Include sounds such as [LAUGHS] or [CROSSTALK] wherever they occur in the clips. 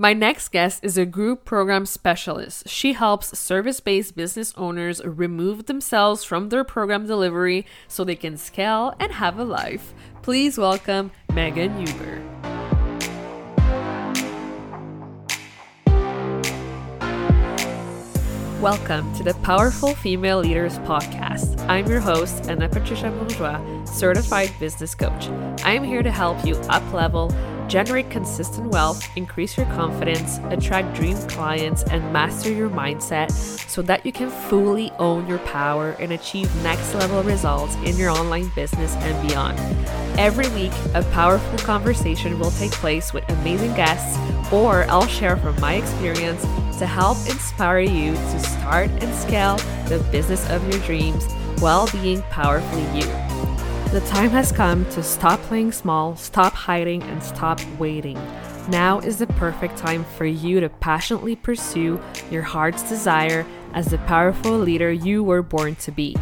My next guest is a group program specialist. She helps service based business owners remove themselves from their program delivery so they can scale and have a life. Please welcome Megan Huber. Welcome to the Powerful Female Leaders Podcast. I'm your host, Anna Patricia Bourgeois, certified business coach. I am here to help you up level generate consistent wealth, increase your confidence, attract dream clients, and master your mindset so that you can fully own your power and achieve next level results in your online business and beyond. Every week, a powerful conversation will take place with amazing guests, or I'll share from my experience to help inspire you to start and scale the business of your dreams while being powerfully you. The time has come to stop playing small, stop hiding, and stop waiting. Now is the perfect time for you to passionately pursue your heart's desire as the powerful leader you were born to be.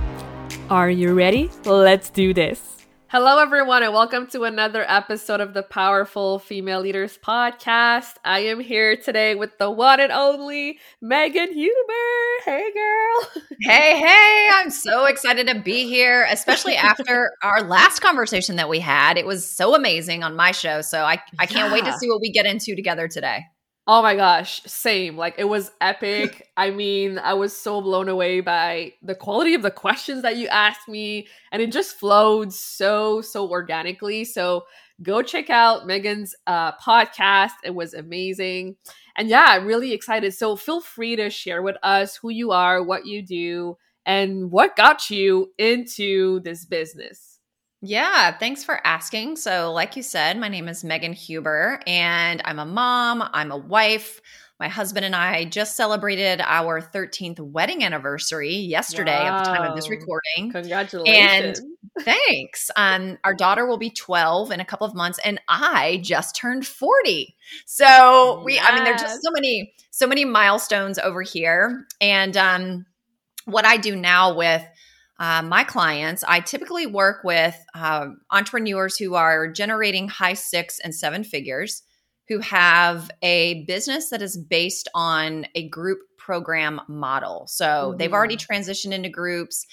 Are you ready? Let's do this. Hello, everyone, and welcome to another episode of the Powerful Female Leaders Podcast. I am here today with the one and only Megan Huber. Hey, girl. [LAUGHS] Hey, hey, I'm so excited to be here, especially after [LAUGHS] our last conversation that we had. It was so amazing on my show. So I, I can't yeah. wait to see what we get into together today. Oh my gosh, same. Like it was epic. [LAUGHS] I mean, I was so blown away by the quality of the questions that you asked me, and it just flowed so, so organically. So go check out Megan's uh, podcast. It was amazing. And yeah, I'm really excited. So feel free to share with us who you are, what you do, and what got you into this business. Yeah, thanks for asking. So, like you said, my name is Megan Huber, and I'm a mom, I'm a wife. My husband and I just celebrated our 13th wedding anniversary yesterday wow. at the time of this recording. Congratulations. And thanks. Um, our daughter will be 12 in a couple of months, and I just turned 40. So we, yes. I mean, there's just so many, so many milestones over here. And um, what I do now with uh, my clients, I typically work with uh, entrepreneurs who are generating high six and seven figures, who have a business that is based on a group program model. So mm-hmm. they've already mm-hmm. transitioned into groups,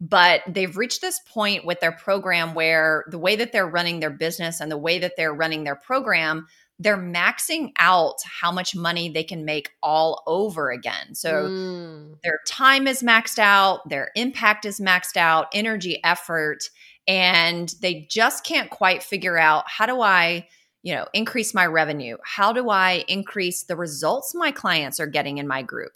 but they've reached this point with their program where the way that they're running their business and the way that they're running their program they're maxing out how much money they can make all over again. So mm. their time is maxed out, their impact is maxed out, energy, effort, and they just can't quite figure out how do I, you know, increase my revenue? How do I increase the results my clients are getting in my group?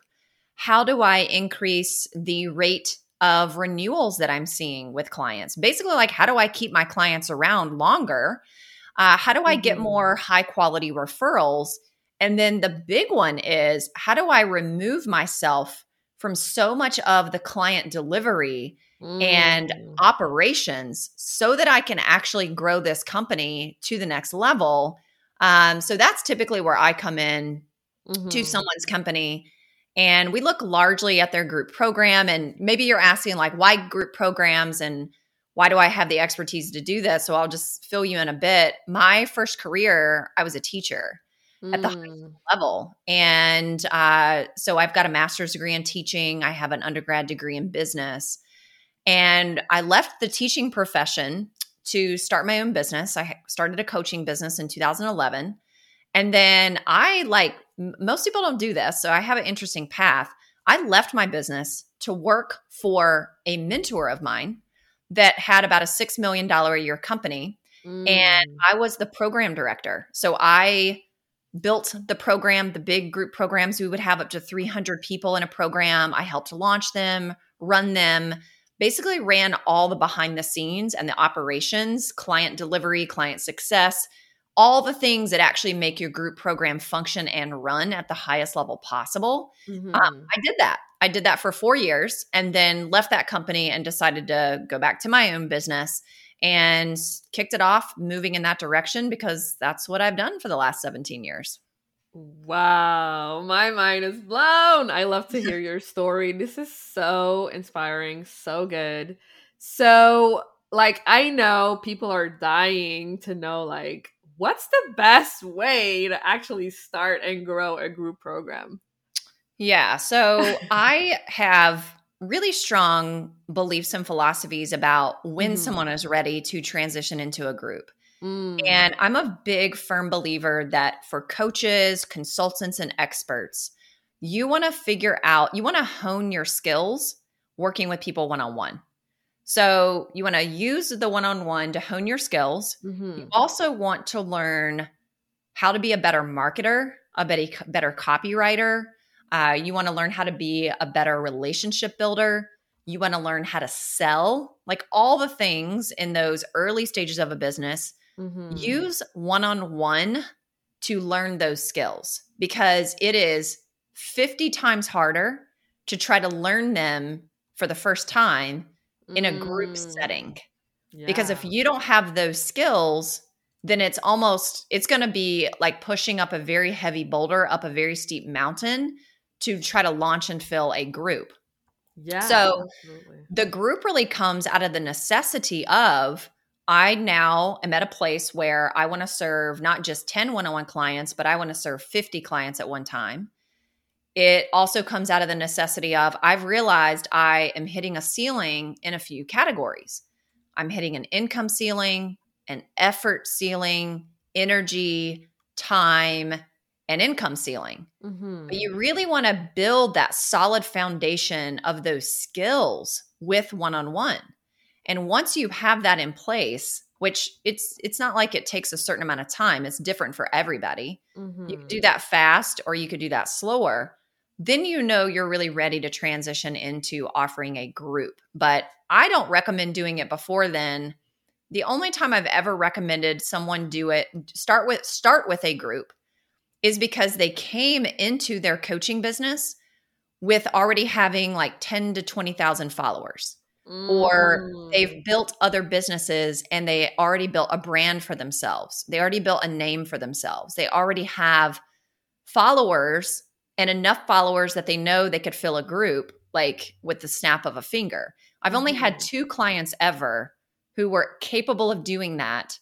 How do I increase the rate of renewals that I'm seeing with clients? Basically, like, how do I keep my clients around longer? Uh, how do I get mm-hmm. more high quality referrals? And then the big one is how do I remove myself from so much of the client delivery mm. and operations so that I can actually grow this company to the next level? Um, so that's typically where I come in mm-hmm. to someone's company. And we look largely at their group program. And maybe you're asking, like, why group programs and why do I have the expertise to do this? So I'll just fill you in a bit. My first career, I was a teacher mm. at the high school mm. level. And uh, so I've got a master's degree in teaching, I have an undergrad degree in business. And I left the teaching profession to start my own business. I started a coaching business in 2011. And then I like, most people don't do this. So I have an interesting path. I left my business to work for a mentor of mine that had about a $6 million a year company. Mm. And I was the program director. So I built the program, the big group programs. We would have up to 300 people in a program. I helped launch them, run them, basically ran all the behind the scenes and the operations, client delivery, client success, all the things that actually make your group program function and run at the highest level possible. Mm-hmm. Um, I did that. I did that for four years and then left that company and decided to go back to my own business and kicked it off moving in that direction because that's what I've done for the last 17 years. Wow, my mind is blown. I love to hear [LAUGHS] your story. This is so inspiring, so good. So, like I know people are dying to know like what's the best way to actually start and grow a group program? Yeah. So [LAUGHS] I have really strong beliefs and philosophies about when mm. someone is ready to transition into a group. Mm. And I'm a big, firm believer that for coaches, consultants, and experts, you want to figure out, you want to hone your skills working with people one on one. So you want to use the one on one to hone your skills. Mm-hmm. You also want to learn how to be a better marketer, a better, better copywriter. Uh, you want to learn how to be a better relationship builder. You want to learn how to sell, like all the things in those early stages of a business. Mm-hmm. Use one on one to learn those skills because it is 50 times harder to try to learn them for the first time in a group mm. setting. Yeah. Because if you don't have those skills, then it's almost it's going to be like pushing up a very heavy boulder up a very steep mountain to try to launch and fill a group. Yeah. So absolutely. the group really comes out of the necessity of I now am at a place where I want to serve not just 10 one on one clients, but I want to serve 50 clients at one time. It also comes out of the necessity of I've realized I am hitting a ceiling in a few categories. I'm hitting an income ceiling, an effort ceiling, energy, time, and income ceiling. Mm-hmm. But you really want to build that solid foundation of those skills with one on one. And once you have that in place, which it's it's not like it takes a certain amount of time, it's different for everybody. Mm-hmm. You could do that fast or you could do that slower then you know you're really ready to transition into offering a group. But I don't recommend doing it before then. The only time I've ever recommended someone do it start with start with a group is because they came into their coaching business with already having like 10 to 20,000 followers. Mm. Or they've built other businesses and they already built a brand for themselves. They already built a name for themselves. They already have followers and enough followers that they know they could fill a group like with the snap of a finger. I've only had mm. two clients ever who were capable of doing that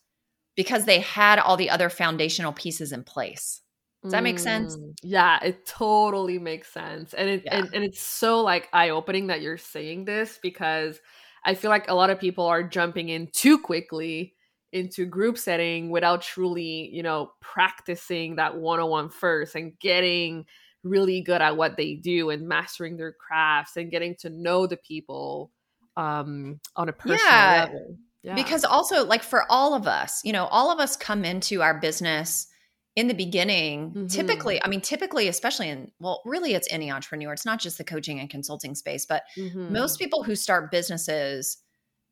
because they had all the other foundational pieces in place. Does that make sense? Mm, yeah, it totally makes sense. And it yeah. and, and it's so like eye-opening that you're saying this because I feel like a lot of people are jumping in too quickly into group setting without truly, you know, practicing that one-on-one first and getting really good at what they do and mastering their crafts and getting to know the people um, on a personal yeah. level. Yeah. Because also, like for all of us, you know, all of us come into our business in the beginning. Mm-hmm. Typically, I mean, typically, especially in, well, really, it's any entrepreneur. It's not just the coaching and consulting space, but mm-hmm. most people who start businesses,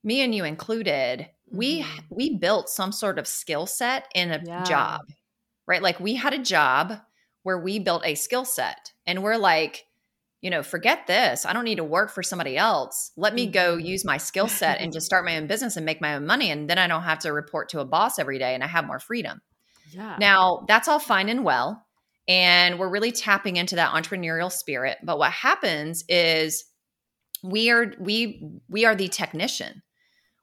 me and you included, mm-hmm. we we built some sort of skill set in a yeah. job, right? Like we had a job where we built a skill set and we're like, you know, forget this. I don't need to work for somebody else. Let me go mm-hmm. use my skill set and just [LAUGHS] start my own business and make my own money. And then I don't have to report to a boss every day and I have more freedom. Yeah. Now, that's all fine and well. And we're really tapping into that entrepreneurial spirit. But what happens is we are we we are the technician.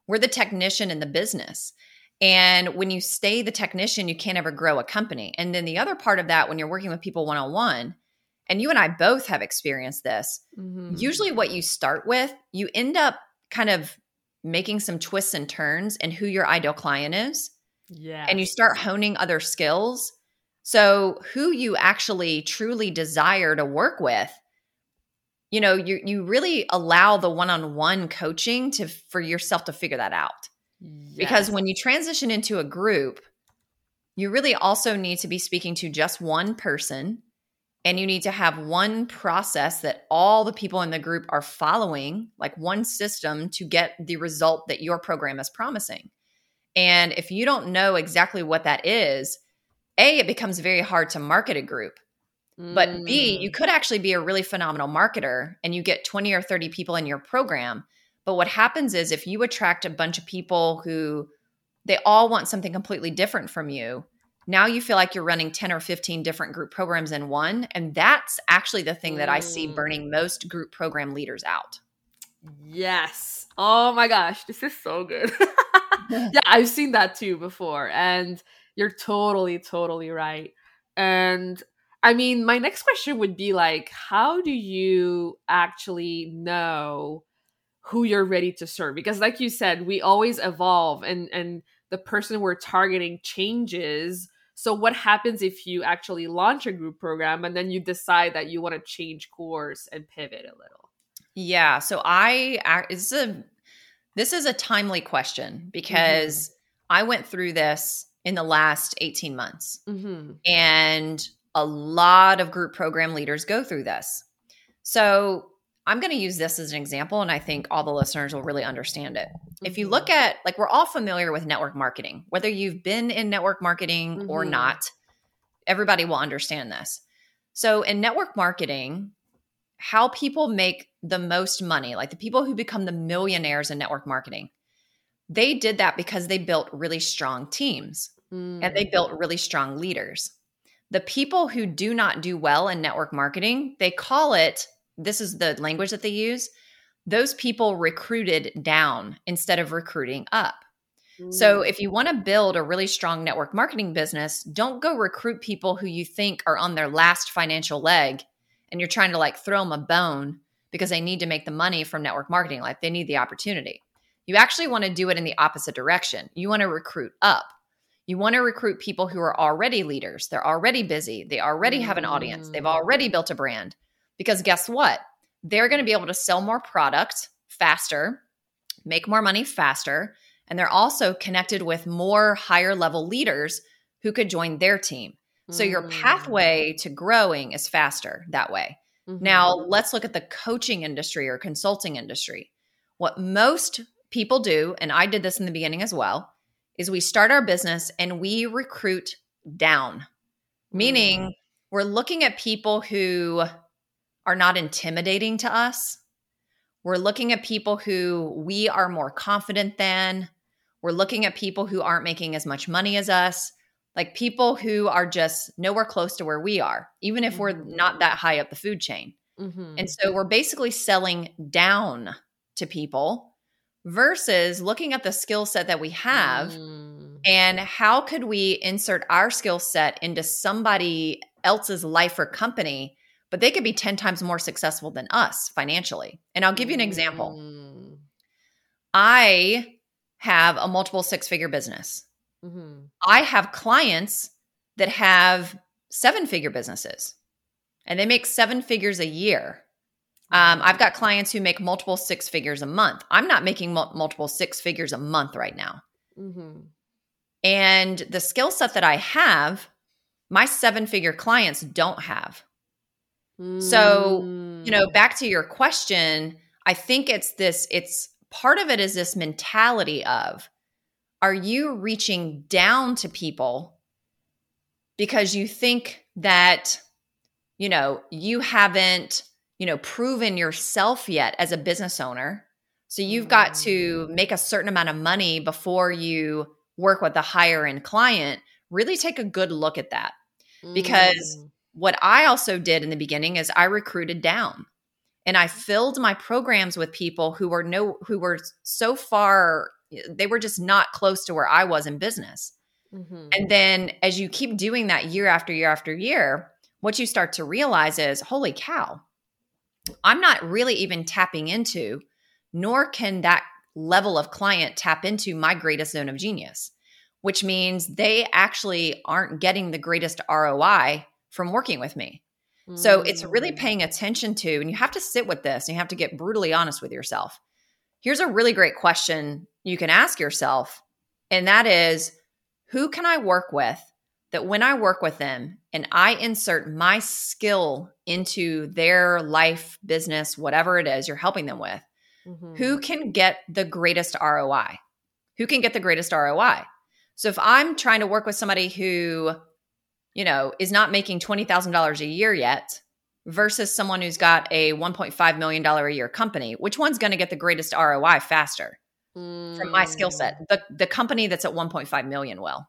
We're the technician in the business. And when you stay the technician, you can't ever grow a company. And then the other part of that, when you're working with people one on one, and you and I both have experienced this, mm-hmm. usually what you start with, you end up kind of making some twists and turns and who your ideal client is. Yeah. And you start honing other skills. So who you actually truly desire to work with, you know, you you really allow the one-on-one coaching to for yourself to figure that out. Yes. Because when you transition into a group, you really also need to be speaking to just one person and you need to have one process that all the people in the group are following, like one system to get the result that your program is promising. And if you don't know exactly what that is, A, it becomes very hard to market a group. But B, you mm. could actually be a really phenomenal marketer and you get 20 or 30 people in your program but what happens is if you attract a bunch of people who they all want something completely different from you, now you feel like you're running 10 or 15 different group programs in one. And that's actually the thing that I see mm. burning most group program leaders out. Yes. Oh my gosh, this is so good. [LAUGHS] [LAUGHS] yeah, I've seen that too before. And You're totally, totally right. And I mean, my next question would be like, how do you actually know who you're ready to serve? Because like you said, we always evolve and and the person we're targeting changes. So what happens if you actually launch a group program and then you decide that you want to change course and pivot a little? Yeah, so I is a this is a timely question because mm-hmm. I went through this in the last 18 months. Mm-hmm. And a lot of group program leaders go through this. So I'm going to use this as an example, and I think all the listeners will really understand it. Mm-hmm. If you mm-hmm. look at, like, we're all familiar with network marketing, whether you've been in network marketing mm-hmm. or not, everybody will understand this. So, in network marketing, how people make the most money, like the people who become the millionaires in network marketing, they did that because they built really strong teams mm. and they built mm. really strong leaders. The people who do not do well in network marketing, they call it this is the language that they use. Those people recruited down instead of recruiting up. So, if you want to build a really strong network marketing business, don't go recruit people who you think are on their last financial leg and you're trying to like throw them a bone because they need to make the money from network marketing. Like they need the opportunity. You actually want to do it in the opposite direction. You want to recruit up. You want to recruit people who are already leaders. They're already busy. They already have an audience. They've mm. already built a brand. Because guess what? They're going to be able to sell more product faster, make more money faster, and they're also connected with more higher level leaders who could join their team. So your mm. pathway to growing is faster that way. Mm-hmm. Now, let's look at the coaching industry or consulting industry. What most people do, and I did this in the beginning as well, is we start our business and we recruit down, meaning mm. we're looking at people who are not intimidating to us. We're looking at people who we are more confident than. We're looking at people who aren't making as much money as us, like people who are just nowhere close to where we are, even if we're not that high up the food chain. Mm-hmm. And so we're basically selling down to people versus looking at the skill set that we have mm. and how could we insert our skill set into somebody else's life or company but they could be 10 times more successful than us financially and i'll give you an example mm. i have a multiple six figure business mm-hmm. i have clients that have seven figure businesses and they make seven figures a year um, I've got clients who make multiple six figures a month. I'm not making mul- multiple six figures a month right now. Mm-hmm. And the skill set that I have, my seven figure clients don't have. Mm. So, you know, back to your question, I think it's this, it's part of it is this mentality of are you reaching down to people because you think that, you know, you haven't you know, proven yourself yet as a business owner. So you've got to mm. make a certain amount of money before you work with a higher end client. Really take a good look at that. Because mm. what I also did in the beginning is I recruited down and I filled my programs with people who were no who were so far they were just not close to where I was in business. Mm-hmm. And then as you keep doing that year after year after year, what you start to realize is, holy cow, I'm not really even tapping into, nor can that level of client tap into my greatest zone of genius, which means they actually aren't getting the greatest ROI from working with me. Mm. So it's really mm. paying attention to, and you have to sit with this and you have to get brutally honest with yourself. Here's a really great question you can ask yourself, and that is who can I work with that when I work with them and I insert my skill into their life, business, whatever it is you're helping them with, mm-hmm. who can get the greatest ROI? Who can get the greatest ROI? So if I'm trying to work with somebody who, you know, is not making $20,000 a year yet versus someone who's got a $1.5 million a year company, which one's going to get the greatest ROI faster? Mm. From my skill set, the the company that's at 1.5 million will.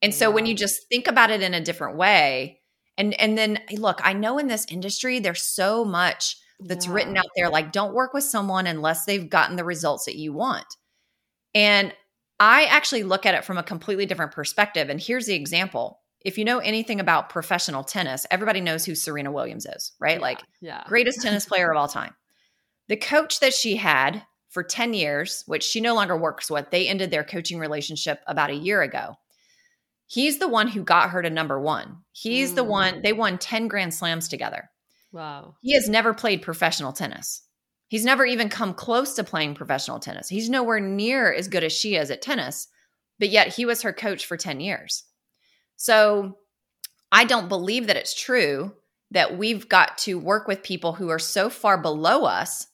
And so when you just think about it in a different way, and and then look, I know in this industry there's so much that's yeah. written out there like don't work with someone unless they've gotten the results that you want. And I actually look at it from a completely different perspective. And here's the example. If you know anything about professional tennis, everybody knows who Serena Williams is, right? Yeah, like yeah. greatest tennis player of all time. The coach that she had for 10 years, which she no longer works with, they ended their coaching relationship about a year ago. He's the one who got her to number one. He's the Mm. one, they won 10 Grand Slams together. Wow. He has never played professional tennis. He's never even come close to playing professional tennis. He's nowhere near as good as she is at tennis, but yet he was her coach for 10 years. So I don't believe that it's true that we've got to work with people who are so far below us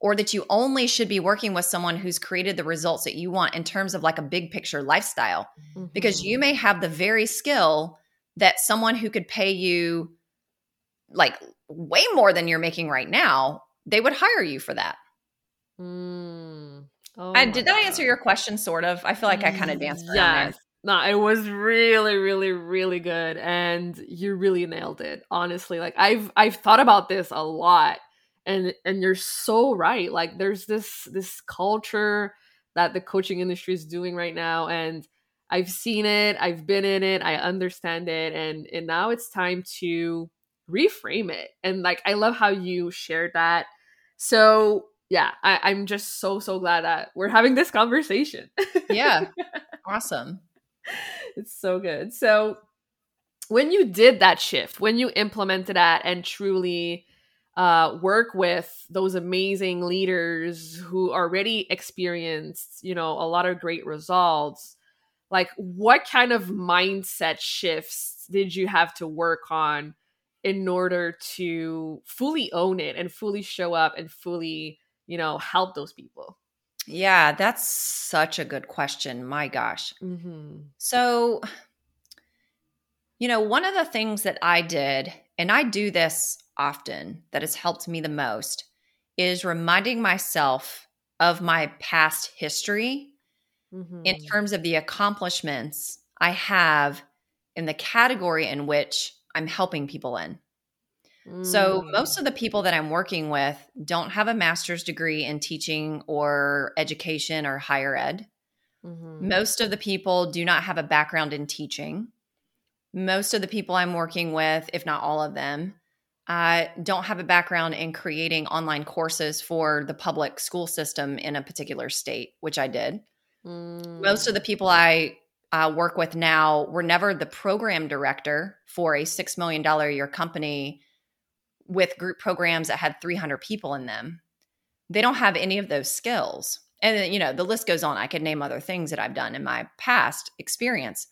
or that you only should be working with someone who's created the results that you want in terms of like a big picture lifestyle because Mhm. you may have the very skill that someone who could pay you like way more than you're making right now they would hire you for that Mm. Oh and my did that answer your question sort of i feel like i kind of danced around there Yes. No, it was really, really, really good, and you really nailed it. Honestly, like I've I've thought about this a lot, and and you're so right. Like there's this this culture that the coaching industry is doing right now, and I've seen it, I've been in it, I understand it, and and now it's time to reframe it. And like I love how you shared that. So yeah, I, I'm just so so glad that we're having this conversation. yeah [LAUGHS] awesome it's so good. So when you did that shift, when you implemented that and truly uh, work with those amazing leaders who already experienced, you know, a lot of great results, like what kind of mindset shifts did you have to work on in order to fully own it and fully show up and fully, you know, help those people? yeah that's such a good question my gosh Mm-hmm. So, you know, one of the things that I did, and I do this often that has helped me the most, is reminding myself of my past history Mm-hmm. in terms of the accomplishments I have in the category in which I'm helping people in. So, Mm. most of the people that I'm working with don't have a master's degree in teaching or education or higher ed. Mm-hmm. Most of the people do not have a background in teaching. Most of the people I'm working with, if not all of them, uh, don't have a background in creating online courses for the public school system in a particular state, which I did. Mm. Most of the people I uh, work with now were never the program director for a $6 million a year company with group programs that had 300 people in them. They don't have any of those skills. And, you know, the list goes on. I could name other things that I've done in my past experience,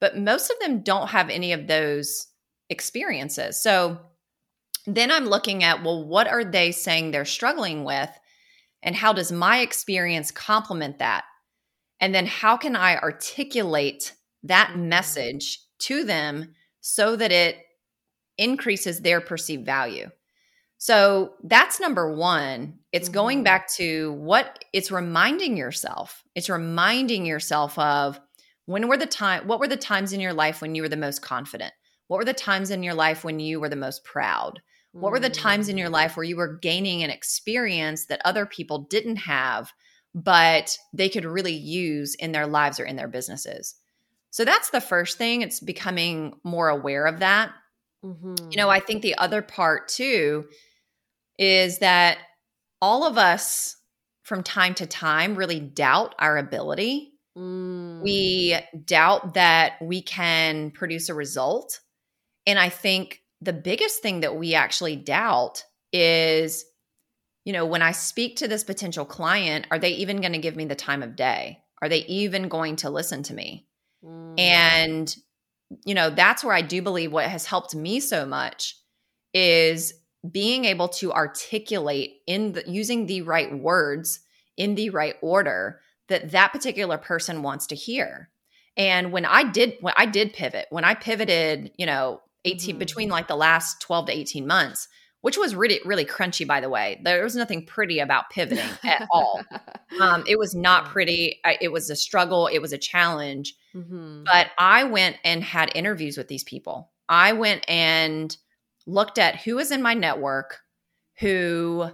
but most of them don't have any of those experiences. So then I'm looking at, well, what are they saying they're struggling with? And how does my experience complement that? And then how can I articulate that Mhm. message to them so that it increases their perceived value? So that's number one. It's going Mhm. back to what it's reminding yourself. It's reminding yourself of when were the time what were the times in your life when you were the most confident? What were the times in your life when you were the most proud? What were the times in Mm. your life where you were gaining an experience that other people didn't have, but they could really use in their lives or in their businesses? So that's the first thing. It's becoming more aware of that. Mhm. You know, I think the other part too is that all of us from time to time really doubt our ability. Mm. We doubt that we can produce a result. And I think the biggest thing that we actually doubt is, you know, when I speak to this potential client, are they even going to give me the time of day? Are they even going to listen to me? Mm. And, you know, that's where I do believe what has helped me so much is being able to articulate in the, using the right words in the right order that that particular person wants to hear. And when I did when I did pivot, when I pivoted, you know, 18 Mhm. between like the last 12 to 18 months, which was really really crunchy by the way. There was nothing pretty about pivoting at all. [LAUGHS] Um, it was not pretty. I- It was a struggle. It was a challenge. Mhm. But I went and had interviews with these people. I went and looked at who was in my network, who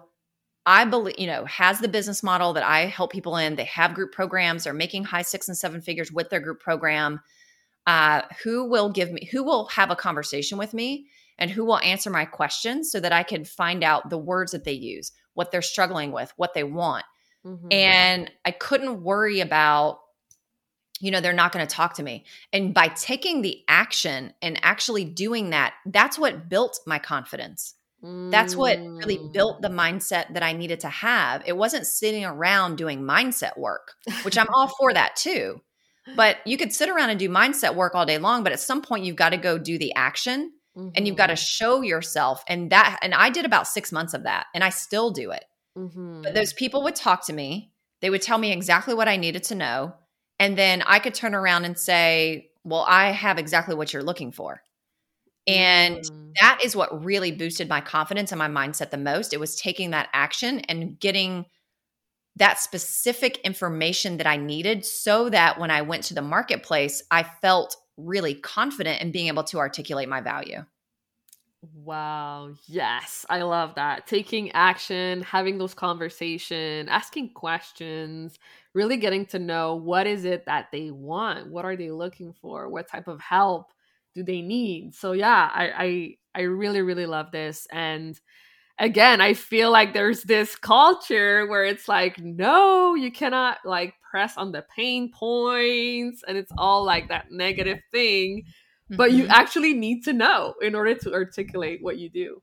I believe, you know, has the business model that I help people in. They have group programs. They're making high six and seven figures with their group program. Uh, who will give me, who will have a conversation with me and who will answer my questions so that I can find out the words that they use, what they're struggling with, what they want. Mm-hmm. And I couldn't worry about, you know, they're not going to talk to me. And by taking the action and actually doing that, that's what built my confidence. That's what really built the mm. mindset that I needed to have. It wasn't sitting around doing mindset work, which I'm all [LAUGHS] for that too. But you could sit around and do mindset work all day long, but at some point you've got to go do the action mm-hmm. and you've got to mm-hmm. show yourself. And that, and I did about six months of that and I still do it. Mm-hmm. But those people would talk to me, they would tell me exactly what I needed to know. And then I could turn around and say, Well, I have exactly what you're looking for. And mm. that is what really boosted my confidence and my mindset the most. It was taking that action and getting that specific information that I needed so that when I went to the marketplace, I felt really confident in being able to articulate my value. Wow. Yes. I love that. Taking action, having those conversations, asking questions, really getting to know what is it that they want? What are they looking for? What type of help? do they need so yeah i i, I really really love this and again i feel like there's this culture where it's like no you cannot like press on the pain points and it's all like that negative thing mm-hmm. but you mm-hmm. actually need to know in order to articulate what you do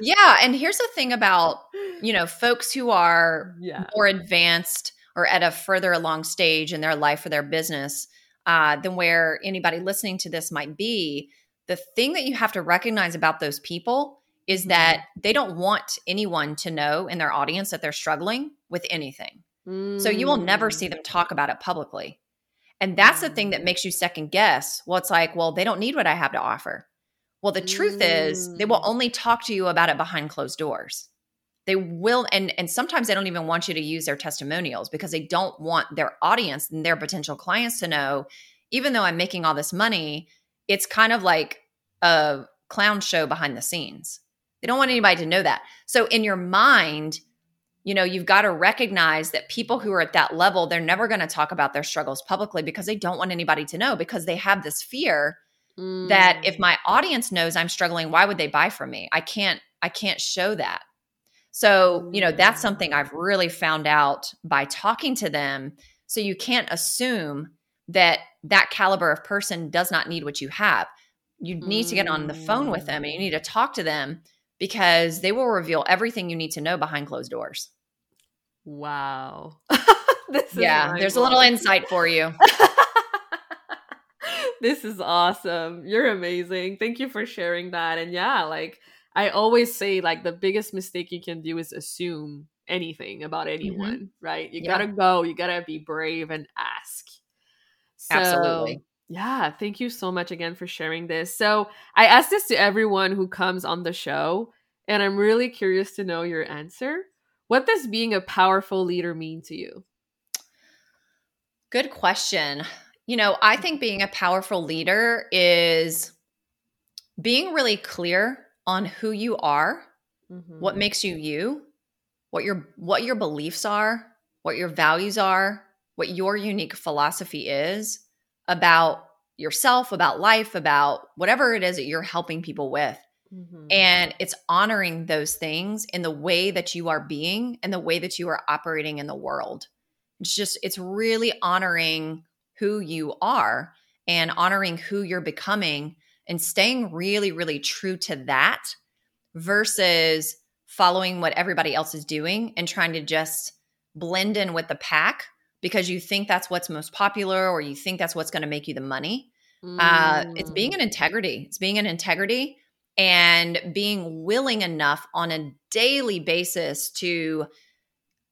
yeah and here's the thing about you know folks who are yeah. more advanced or at a further along stage in their life or their business uh, than where anybody listening to this might be, the thing that you have to recognize about those people is that they don't want anyone to know in their audience that they're struggling with anything. Mm. So you will never see them talk about it publicly. And that's the thing that mm. makes you second guess. Well, it's like, well, they don't need what I have to offer. Well, the truth is, they will mm. only talk to you about it behind closed doors they will and and sometimes they don't even want you to use their testimonials because they don't want their audience and their potential clients to know even though i'm making all this money it's kind of like a clown show behind the scenes they don't want anybody to know that so in your mind you know you've got to recognize that people who are at that level they're never going to talk about their struggles publicly because they don't want anybody to know because they have this fear mm. that if mm. my audience knows i'm struggling why would they buy from me i can't i can't show that so, you know, that's something I've really found out by talking to them. So you can't assume that that caliber of person does not need what you have. You need to get on the phone with them and you need to talk to them because they will reveal everything you need to know behind closed doors. Wow. [LAUGHS] yeah, there's a little insight for you. [LAUGHS] this is awesome. You're amazing. Thank you for sharing that. And yeah, like I always say like the biggest mistake you can do is assume anything about mm-hmm. anyone, mm-hmm. right? You yeah. gotta go, you gotta be brave and ask. So, Absolutely. Yeah, thank you so much again for sharing this. So, I ask this to everyone who comes on the show, and I'm really curious to know your answer. What does being a powerful leader mean to you? Good question. You know, I think being a powerful leader is being really clear on who you are, mm-hmm. what makes you you, what your what your beliefs are, what your values are, what your unique philosophy is about yourself, about life, about whatever it is that you're helping people with. Mm-hmm. And it's honoring those things in the way that you are being and the way that you are operating in the world. It's just, it's really honoring who you are and honoring who you're becoming and staying really, really true to that versus following what everybody else is doing and trying to just blend in with the pack because you think that's what's most popular or you think that's what's going to make you the money. Mm. Uh, it's being an mm. integrity. It's being an integrity and being willing enough on a daily basis to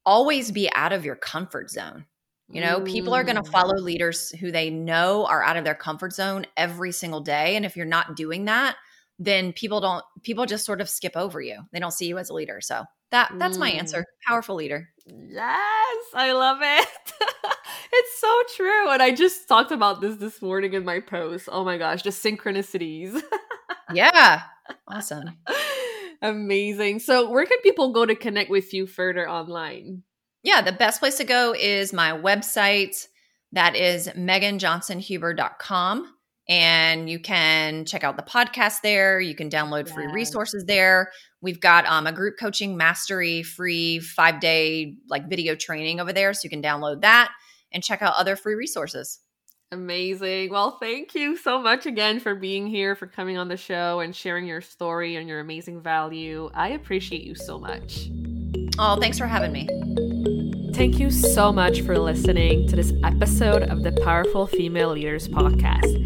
always be out of your comfort zone. You know, mm. people are going to follow leaders who they know are out of their comfort zone every single day. And if you're not doing that, then people don't, people just sort of skip over you. They don't see you as a leader. So that, that's mm. my answer. Powerful leader. Yes, I love it. [LAUGHS] it's so true. And I just talked about this this morning in my post. Oh my gosh, just synchronicities. [LAUGHS] yeah. Awesome. Amazing. So, where can people go to connect with you further online? Yeah, the best place to go is my website. That is meganjohnsonhuber.com. And you can check out the podcast there. You can download free resources there. We've got um, a group coaching mastery free five day like video training over there. So you can download that and check out other free resources. Amazing. Well, thank you so much again for being here, for coming on the show and sharing your story and your amazing value. I appreciate you so much. Oh, thanks for having me. Thank you so much for listening to this episode of the Powerful Female Leaders Podcast.